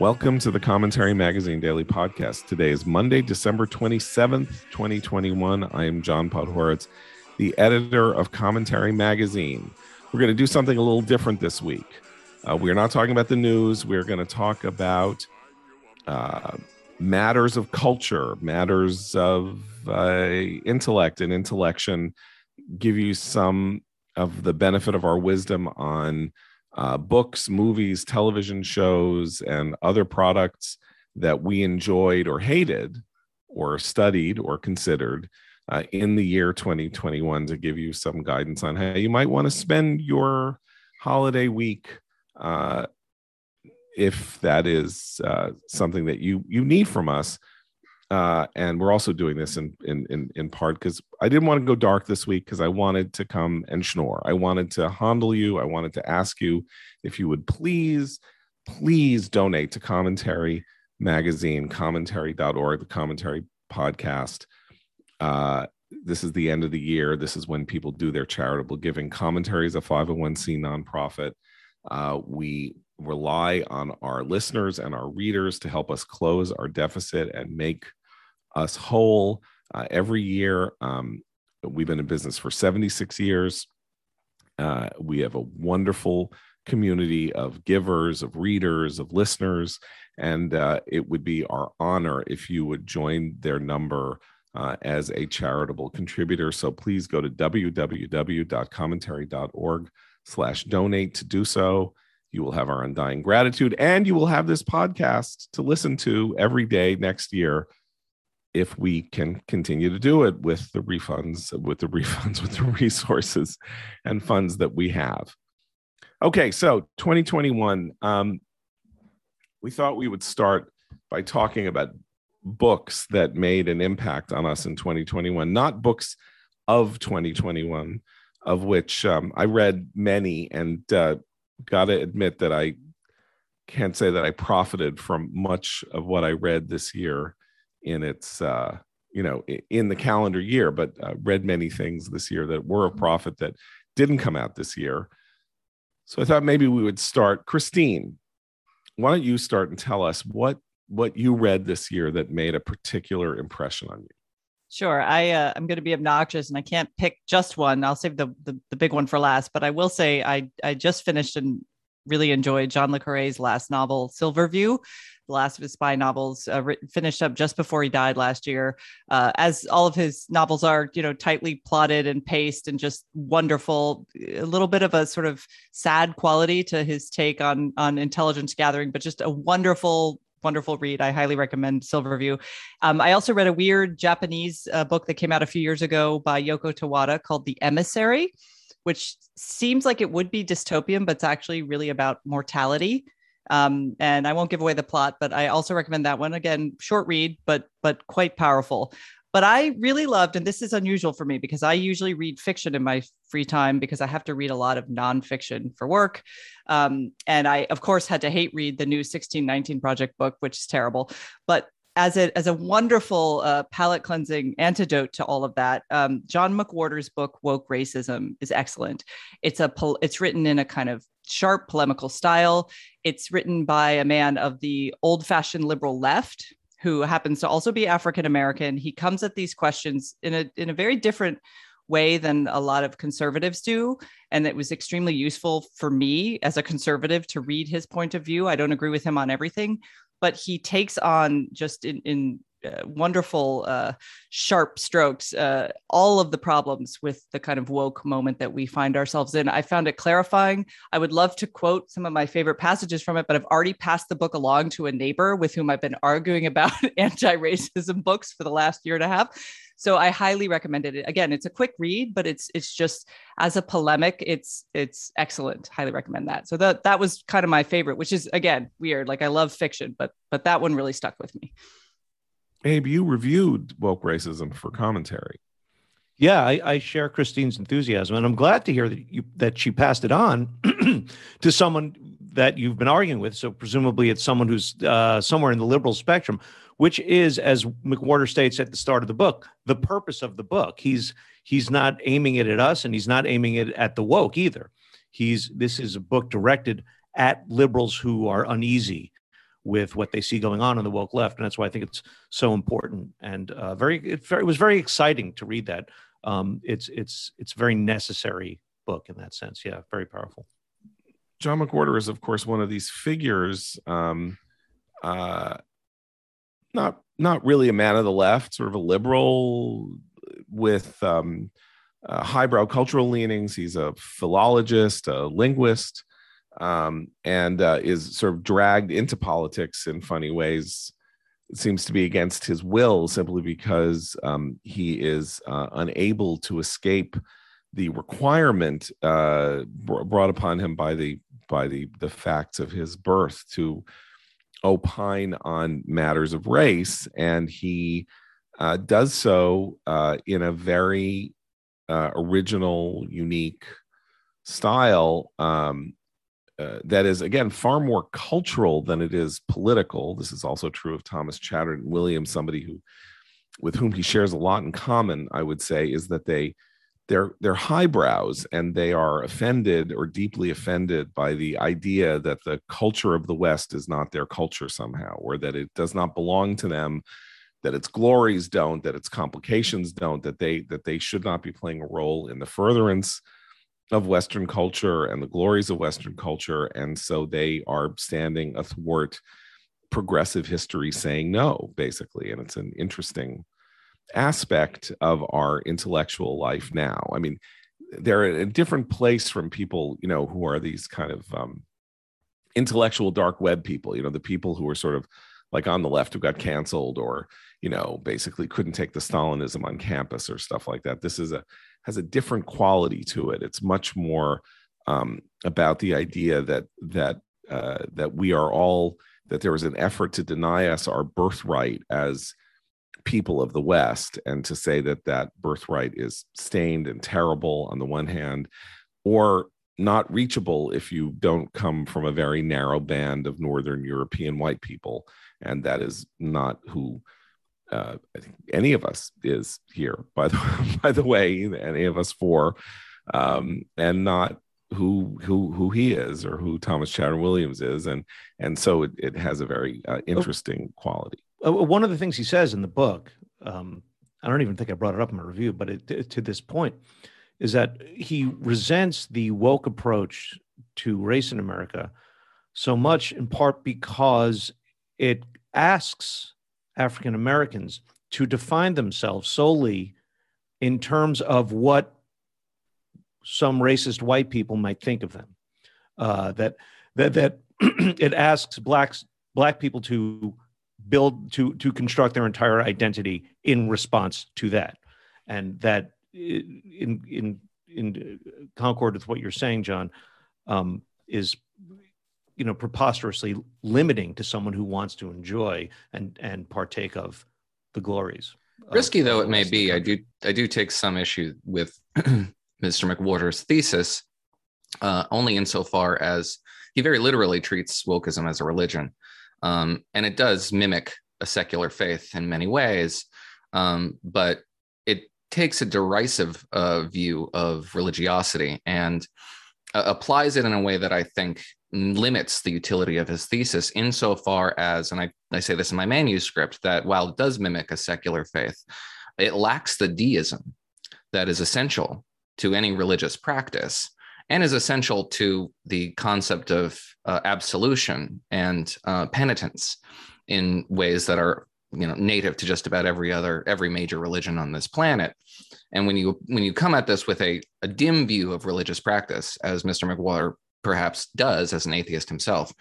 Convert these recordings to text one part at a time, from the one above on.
Welcome to the Commentary Magazine Daily Podcast. Today is Monday, December 27th, 2021. I am John Podhoretz, the editor of Commentary Magazine. We're going to do something a little different this week. Uh, we're not talking about the news. We're going to talk about uh, matters of culture, matters of uh, intellect and intellection, give you some of the benefit of our wisdom on uh, books, movies, television shows, and other products that we enjoyed or hated or studied or considered uh, in the year 2021 to give you some guidance on how you might want to spend your holiday week uh, if that is uh, something that you you need from us uh, and we're also doing this in in in, in part because I didn't want to go dark this week because I wanted to come and schnorr. I wanted to handle you. I wanted to ask you if you would please, please donate to Commentary Magazine, commentary.org, the Commentary Podcast. Uh, this is the end of the year. This is when people do their charitable giving. Commentary is a 501c nonprofit. Uh, we rely on our listeners and our readers to help us close our deficit and make us whole uh, every year. Um, we've been in business for 76 years. Uh, we have a wonderful community of givers, of readers, of listeners, and uh, it would be our honor if you would join their number uh, as a charitable contributor. So please go to www.commentary.org slash donate to do so. You will have our undying gratitude, and you will have this podcast to listen to every day next year if we can continue to do it with the refunds, with the refunds, with the resources and funds that we have. Okay, so 2021, um, we thought we would start by talking about books that made an impact on us in 2021, not books of 2021, of which um, I read many and uh, got to admit that I can't say that I profited from much of what I read this year in its uh, you know in the calendar year, but uh, read many things this year that were a profit that didn't come out this year. So I thought maybe we would start. Christine, why don't you start and tell us what what you read this year that made a particular impression on you? Sure. I uh, I'm going to be obnoxious and I can't pick just one. I'll save the, the, the big one for last. But I will say I I just finished and really enjoyed John le Carre's last novel, Silverview the last of his spy novels, uh, written, finished up just before he died last year. Uh, as all of his novels are, you know, tightly plotted and paced and just wonderful. A little bit of a sort of sad quality to his take on on intelligence gathering, but just a wonderful wonderful read. I highly recommend Silverview. Um, I also read a weird Japanese uh, book that came out a few years ago by Yoko Tawada called The Emissary, which seems like it would be dystopian, but it's actually really about mortality. Um, and I won't give away the plot, but I also recommend that one. Again, short read, but but quite powerful. But I really loved, and this is unusual for me because I usually read fiction in my free time because I have to read a lot of nonfiction for work. Um, and I, of course, had to hate read the new 1619 Project book, which is terrible. But as a as a wonderful uh, palate cleansing antidote to all of that, um, John McWhorter's book "Woke Racism" is excellent. It's a it's written in a kind of sharp polemical style. It's written by a man of the old fashioned liberal left who happens to also be African American. He comes at these questions in a in a very different way than a lot of conservatives do and it was extremely useful for me as a conservative to read his point of view i don't agree with him on everything but he takes on just in, in uh, wonderful, uh, sharp strokes, uh, all of the problems with the kind of woke moment that we find ourselves in. I found it clarifying. I would love to quote some of my favorite passages from it, but I've already passed the book along to a neighbor with whom I've been arguing about anti racism books for the last year and a half. So I highly recommend it. Again, it's a quick read, but it's it's just as a polemic, it's it's excellent. Highly recommend that. So that that was kind of my favorite, which is again weird. Like I love fiction, but but that one really stuck with me. Abe, you reviewed woke racism for commentary. Yeah, I, I, share Christine's enthusiasm, and I'm glad to hear that you that she passed it on to someone that you've been arguing with. So presumably, it's someone who's uh, somewhere in the liberal spectrum, which is, as McWhorter states at the start of the book, the purpose of the book. He's he's not aiming it at us, and he's not aiming it at the woke either. He's this is a book directed at liberals who are uneasy with what they see going on in the woke left, and that's why I think it's so important and uh, very, it, very. It was very exciting to read that. Um, it's it's it's very necessary book in that sense. Yeah, very powerful. John McWhorter is, of course, one of these figures. Um, uh, not not really a man of the left, sort of a liberal with um, uh, highbrow cultural leanings. He's a philologist, a linguist, um, and uh, is sort of dragged into politics in funny ways. It seems to be against his will, simply because um, he is uh, unable to escape the requirement uh, brought upon him by the by the the facts of his birth to opine on matters of race, and he uh, does so uh, in a very uh, original, unique style um, uh, that is, again, far more cultural than it is political. This is also true of Thomas Chatterton Williams, somebody who, with whom he shares a lot in common. I would say is that they they're they're highbrows and they are offended or deeply offended by the idea that the culture of the west is not their culture somehow or that it does not belong to them that its glories don't that its complications don't that they that they should not be playing a role in the furtherance of western culture and the glories of western culture. And so they are standing athwart progressive history saying no basically. And it's an interesting aspect of our intellectual life now. I mean, they're in a different place from people, you know, who are these kind of um, intellectual dark web people, you know, the people who are sort of like on the left who got canceled or, you know, basically couldn't take the Stalinism on campus or stuff like that. This is a has a different quality to it. It's much more um, about the idea that that uh, that we are all that there was an effort to deny us our birthright as people of the West, and to say that that birthright is stained and terrible on the one hand, or not reachable if you don't come from a very narrow band of Northern European white people, and that is not who uh, I think any of us is here. By the by the way, any of us four, um, and not who who who he is or who Thomas Chatterton Williams is, and and so it, it has a very uh, interesting quality. uh, one of the things he says in the book, um, I don't even think I brought it up in my review, but it, to this point, is that he resents the woke approach to race in America so much in part because it asks African Americans to define themselves solely in terms of what some racist white people might think of them. Uh, that that that it asks blacks black people to build to to construct their entire identity in response to that. And that in in in concord with what you're saying john um, is you know preposterously limiting to someone who wants to enjoy and and partake of the glories risky though it may be. i do i do take some issue with mr mcwhorter's thesis uh, only insofar as he very literally treats wokeism as a religion um, and it does mimic a secular faith in many ways, um, but it takes a derisive uh, view of religiosity and uh, applies it in a way that I think limits the utility of his thesis insofar as, and I, I say this in my manuscript, that while it does mimic a secular faith, it lacks the deism that is essential to any religious practice and is essential to the concept of uh, absolution and uh, penitence in ways that are you know native to just about every other every major religion on this planet and when you when you come at this with a, a dim view of religious practice as mr mcwhorter perhaps does as an atheist himself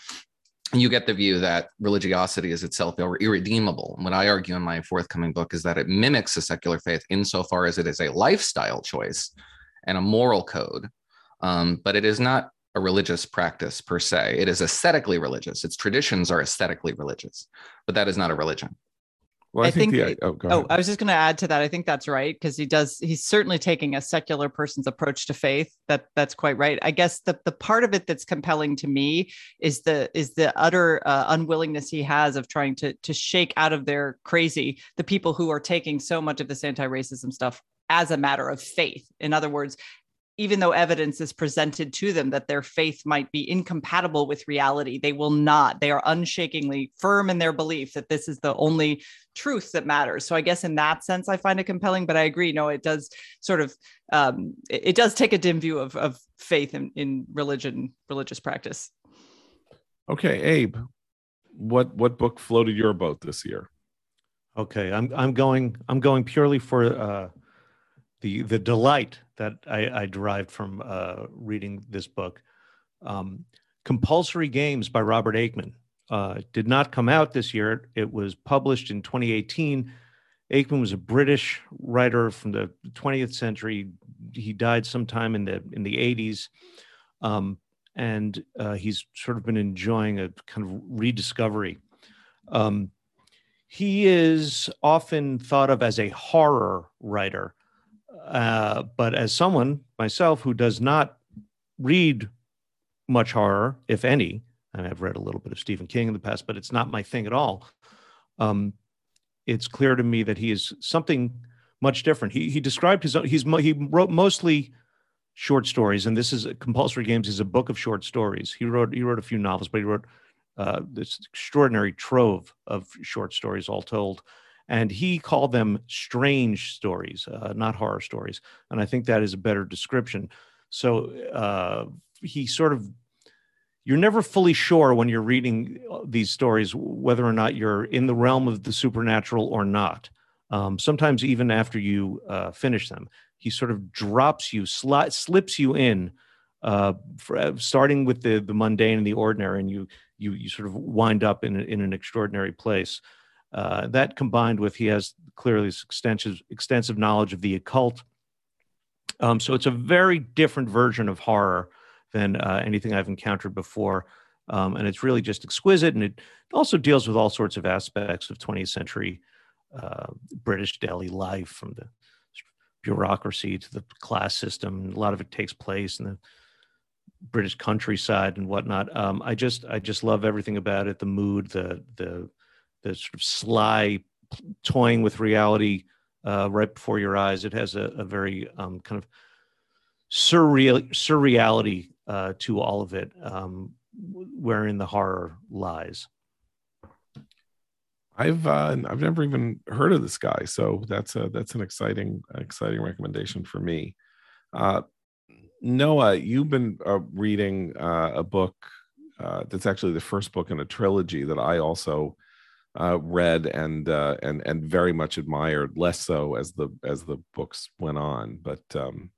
you get the view that religiosity is itself irredeemable. And what I argue in my forthcoming book is that it mimics a secular faith insofar as it is a lifestyle choice and a moral code um, but it is not a religious practice per se. It is aesthetically religious. Its traditions are aesthetically religious, but that is not a religion. Well, I, I think, think the, oh, oh, I was just going to add to that. I think that's right because he does. He's certainly taking a secular person's approach to faith. That that's quite right. I guess the the part of it that's compelling to me is the is the utter uh, unwillingness he has of trying to to shake out of their crazy the people who are taking so much of this anti racism stuff as a matter of faith. In other words, even though evidence is presented to them that their faith might be incompatible with reality, they will not. They are unshakingly firm in their belief that this is the only truth that matters. So I guess in that sense, I find it compelling. But I agree, no, it does sort of um, it, it, does take a dim view of of faith in, in religion, religious practice. Okay, Abe, what what book floated your boat this year? Okay, I'm I'm going I'm going purely for uh, the the delight that I, I derived from uh, reading this book. Um, Compulsory Games by Robert Aickman uh, did not come out this year. It was published in 2018. Aickman was a British writer from the 20th century. He died sometime in the in the 80s, um, and uh, he's sort of been enjoying a kind of rediscovery. Um, he is often thought of as a horror writer uh, but as someone myself who does not read much horror, if any, and I've read a little bit of Stephen King in the past, but it's not my thing at all. Um, it's clear to me that he is something much different. He he described his own. He's he wrote mostly short stories, and this is compulsory games is a book of short stories. He wrote he wrote a few novels, but he wrote uh, this extraordinary trove of short stories, all told and he called them strange stories, uh, not horror stories. And I think that is a better description. So uh, he sort of, you're never fully sure when you're reading uh, these stories whether or not you're in the realm of the supernatural or not. Um, sometimes even after you uh, finish them, he sort of drops you, sli- slips you in, uh, for, uh, starting with the the mundane and the ordinary, and you you you sort of wind up in in an extraordinary place. Uh, that combined with he has clearly extensive extensive knowledge of the occult. Um, so it's a very different version of horror than uh, anything I've encountered before. Um, and it's really just exquisite. And it also deals with all sorts of aspects of 20th century uh, British daily life, from the bureaucracy to the class system. A lot of it takes place in the British countryside and whatnot. Um, I just I just love everything about it. The mood, the the the sort of sly toying with reality uh, right before your eyes. It has a, a very um, kind of surreal surreality uh, to all of it, um, wherein the horror lies. I've uh, I've never even heard of this guy, so that's a that's an exciting exciting recommendation for me. Uh, Noah, you've been uh, reading uh, a book uh, that's actually the first book in a trilogy that I also uh, read and uh, and and very much admired. Less so as the as the books went on, but um,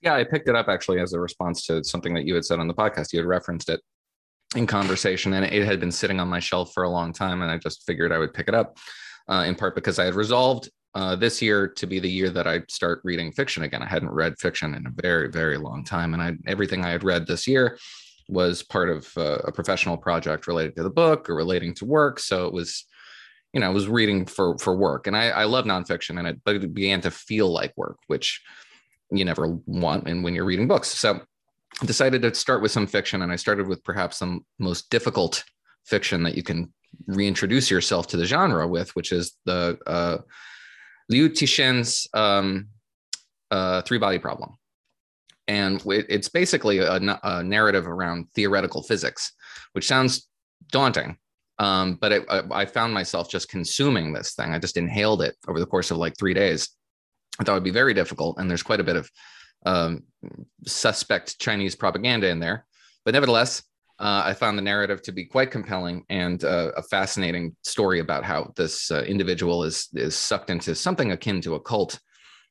yeah, I picked it up actually as a response to something that you had said on the podcast. You had referenced it in conversation, and it had been sitting on my shelf for a long time, and I just figured I would pick it up. Uh, in part because I had resolved uh, this year to be the year that I start reading fiction again. I hadn't read fiction in a very, very long time, and I everything I had read this year was part of uh, a professional project related to the book or relating to work. So it was, you know, I was reading for for work, and I, I love nonfiction, and it, but it began to feel like work, which you never want, and when you're reading books. So I decided to start with some fiction, and I started with perhaps the most difficult fiction that you can reintroduce yourself to the genre with, which is the uh, Liu Cixin's um, uh, Three Body Problem and it's basically a, a, narrative around theoretical physics, which sounds daunting. Um, but it, I, found myself just consuming this thing. I just inhaled it over the course of like three days. I thought it would be very difficult, and there's quite a bit of um, suspect Chinese propaganda in there. But nevertheless, uh, I found the narrative to be quite compelling and uh, a fascinating story about how this uh, individual is is sucked into something akin to a cult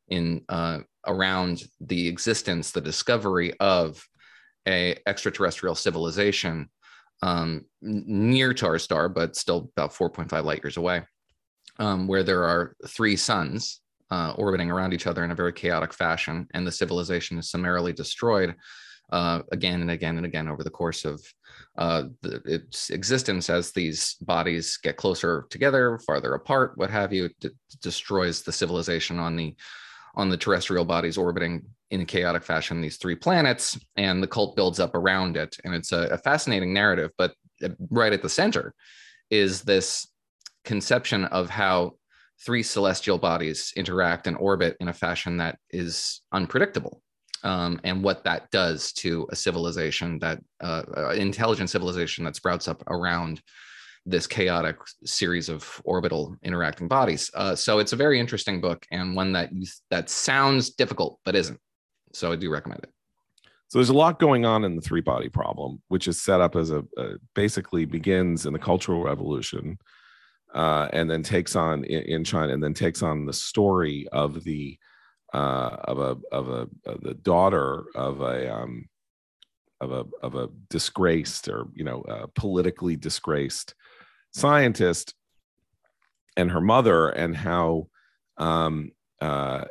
in uh, around the existence, the discovery of a extraterrestrial civilization um, near our star, but still about 4.5 light years away, um, where there are three suns uh, orbiting around each other in a very chaotic fashion, and the civilization is summarily destroyed uh, again and again and again over the course of uh, the, its existence as these bodies get closer together, farther apart, what have you. It destroys the civilization on the on the terrestrial bodies orbiting in a chaotic fashion these three planets, and the cult builds up around it. And it's a, a fascinating narrative, but right at the center is this conception of how three celestial bodies interact and orbit in a fashion that is unpredictable. um, and what that does to a civilization that uh, uh, intelligent civilization that sprouts up around this chaotic series of orbital interacting bodies. Uh, so it's a very interesting book and one that you, that sounds difficult but isn't. So I do recommend it. So there's a lot going on in the three body problem, which is set up as a, a basically begins in the Cultural Revolution, uh, and then takes on in, in, China, and then takes on the story of the uh, of a of a of the daughter of a um, of a of a disgraced or you know uh, politically disgraced scientist and her mother, and how um, uh,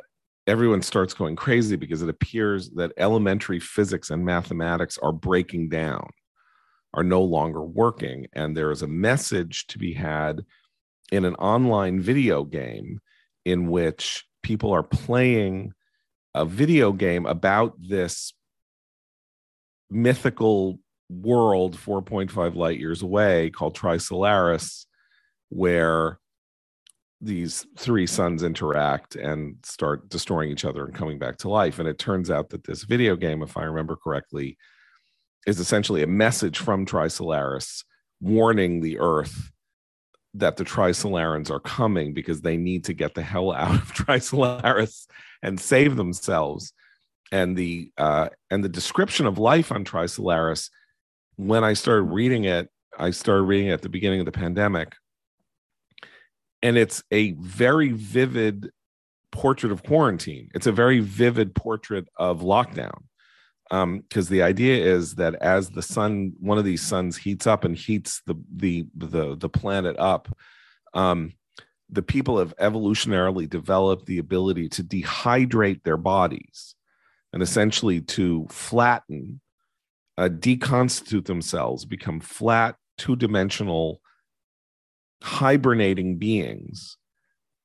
everyone starts going crazy because it appears that elementary physics and mathematics are breaking down, are no longer working. And there is a message to be had in an online video game in which people are playing a video game about this mythical world 4.5 light years away called Trisolaris, where these three suns interact and start destroying each other and coming back to life. And it turns out that this video game, if I remember correctly, is essentially a message from Trisolaris warning the Earth that the Trisolarans are coming because they need to get the hell out of Trisolaris and save themselves. And the uh, and the description of life on Trisolaris, when I started reading it, I started reading it at the beginning of the pandemic and it's a very vivid portrait of quarantine. It's a very vivid portrait of lockdown. Because um, the idea is that as the sun, one of these suns heats up and heats the the the, the planet up, um, the people have evolutionarily developed the ability to dehydrate their bodies and essentially to flatten, uh, deconstitute themselves, become flat, two dimensional hibernating beings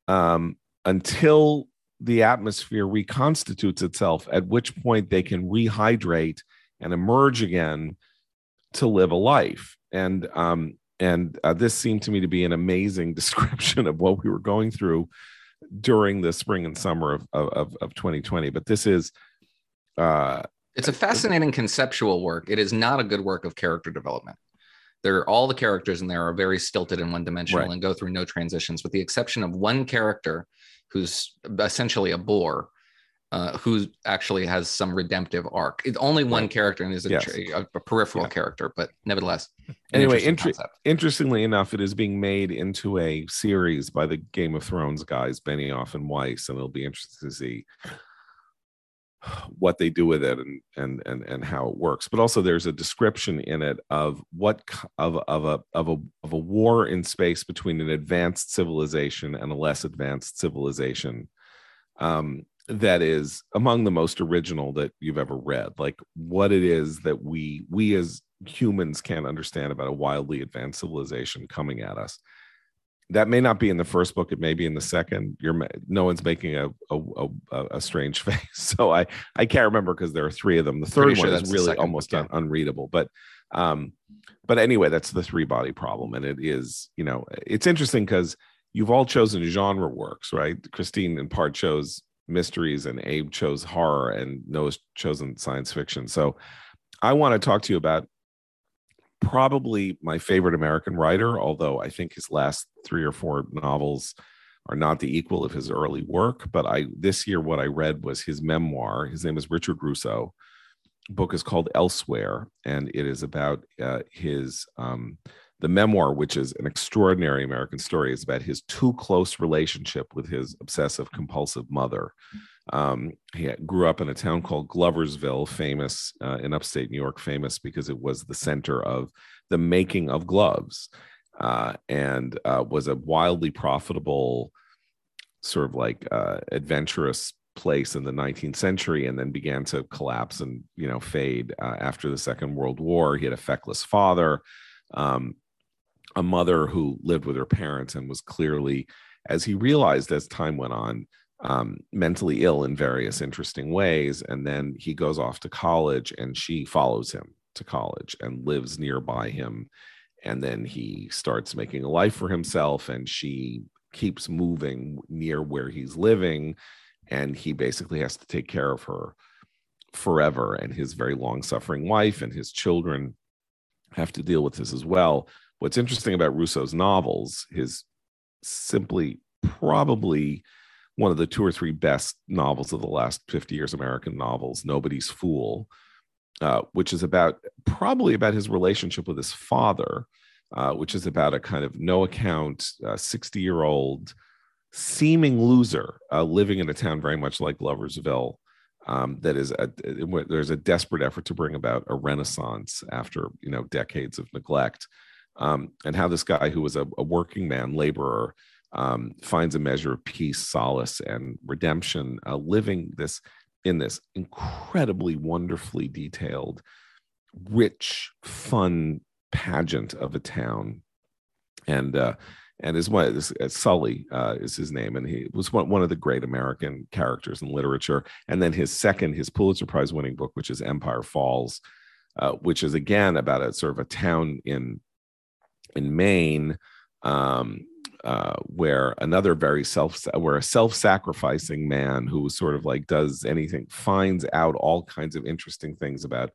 um, until the atmosphere reconstitutes itself, at which point they can rehydrate and emerge again to live a life. And um, and uh, this seemed to me to be an amazing description of what we were going through during the spring and summer of of, of 2020. But this is uh, it's a fascinating conceptual work. It is not a good work of character development. There, all the characters in there are very stilted and one dimensional right. and go through no transitions, with the exception of one character who's essentially a bore, uh, who actually has some redemptive arc. It's only one right. character and is a, yes. a, a peripheral yeah. character, but nevertheless. Anyway, inter- interestingly enough, it is being made into a series by the Game of Thrones guys, Benioff and Weiss, and it'll be interesting to see what they do with it and and and and how it works. But also there's a description in it of what of of a of a of a war in space between an advanced civilization and a less advanced civilization um, that is among the most original that you've ever read. Like what it is that we we as humans can't understand about a wildly advanced civilization coming at us that may not be in the first book it may be in the second. You're no one's making a a, a, a strange face so i i can't remember because there are three of them. The third one is really almost book, yeah. un, unreadable but um but anyway that's the three body problem and it is you know it's interesting because you've all chosen genre works right? Christine in part chose mysteries and abe chose horror and noah's chosen science fiction so i want to talk to you about probably my favorite American writer, although I think his last three or four novels are not the equal of his early work. But I this year what I read was his memoir. His name is Richard Russo. The book is called Elsewhere, and it is about uh, his um, the memoir, which is an extraordinary American story, is about his too close relationship with his obsessive compulsive mother. Um, he grew up in a town called Gloversville, famous uh, in upstate New York, famous because it was the center of the making of gloves uh, and uh, was a wildly profitable, sort of like uh, adventurous place in the 19th century and then began to collapse and you know fade uh, after the second world war. He had a feckless father um, a mother who lived with her parents and was clearly as he realized as time went on um, mentally ill in various interesting ways. And then he goes off to college and she follows him to college and lives nearby him. And then he starts making a life for himself and she keeps moving near where he's living. And he basically has to take care of her forever, and his very long suffering wife and his children have to deal with this as well. What's interesting about Russo's novels, his simply probably one of the two or three best novels of the last 50 years American novels, Nobody's Fool, uh, which is about probably about his relationship with his father, uh, which is about a kind of no account 60 uh, year old seeming loser uh, living in a town very much like Gloversville. Um, that is a, there's a desperate effort to bring about a renaissance after you know decades of neglect um, and how this guy who was a, a working man laborer um, finds a measure of peace, solace, and redemption, uh, living this in this incredibly wonderfully detailed, rich, fun pageant of a town. And uh, and his one uh, Sully uh, is his name, and he was one, one of the great American characters in literature. And then his second, his Pulitzer Prize winning book, which is Empire Falls, uh, which is again about a sort of a town in in Maine um, uh, where another very self where a self-sacrificing man who sort of like does anything finds out all kinds of interesting things about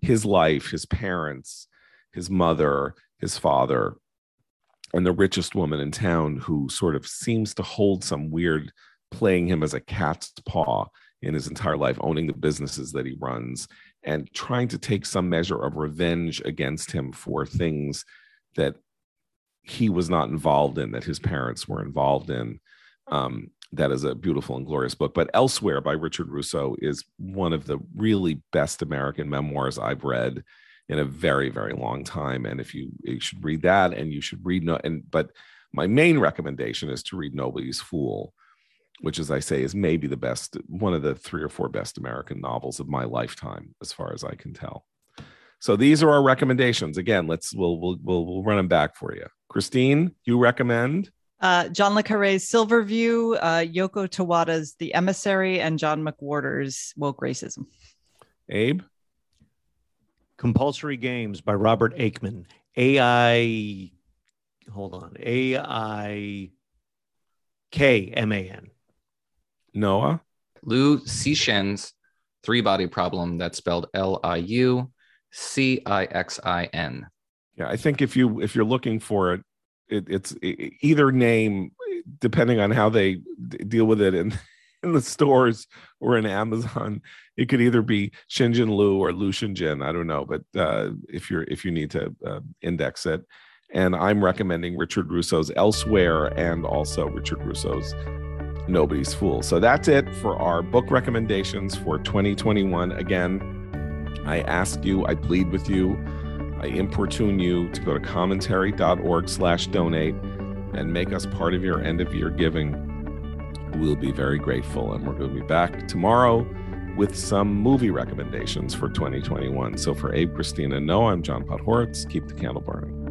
his life his parents his mother his father and the richest woman in town who sort of seems to hold some weird playing him as a cat's paw in his entire life owning the businesses that he runs and trying to take some measure of revenge against him for things that he was not involved in that his parents were involved in um, that is a beautiful and glorious book. But elsewhere by richard russo is one of the really best american memoirs i've read in a very very long time. And if you you should read that and you should read no and but my main recommendation is to read nobody's fool which as i say is maybe the best one of the three or four best american novels of my lifetime as far as i can tell so these are our recommendations again let's we'll we'll we'll, we'll run them back for you Christine, you recommend? Uh, John Le Carre's Silverview, uh, Yoko Tawada's The Emissary, and John McWhorter's Woke Racism. Abe? Compulsory Games by Robert Aickman. AI, hold on, A I K M A N. Noah? Liu Cixin's Three Body Problem, that's spelled L I U C I X I N. Yeah, I think if you if you're looking for it, it it's it, either name depending on how they d- deal with it in in the stores or in Amazon. It could either be Xinjin Lu or Lu Xinjin. I don't know, but uh, if you're if you need to uh, index it, and I'm recommending Richard Russo's Elsewhere and also Richard Russo's Nobody's Fool. So that's it for our book recommendations for 2021. Again, I ask you, I plead with you I importune you to go to commentary.org slash donate and make us part of your end of year giving. We'll be very grateful. And we're going to be back tomorrow with some movie recommendations for 2021. So for Abe, Christine, Noah, I'm John Podhoretz. Keep the candle burning.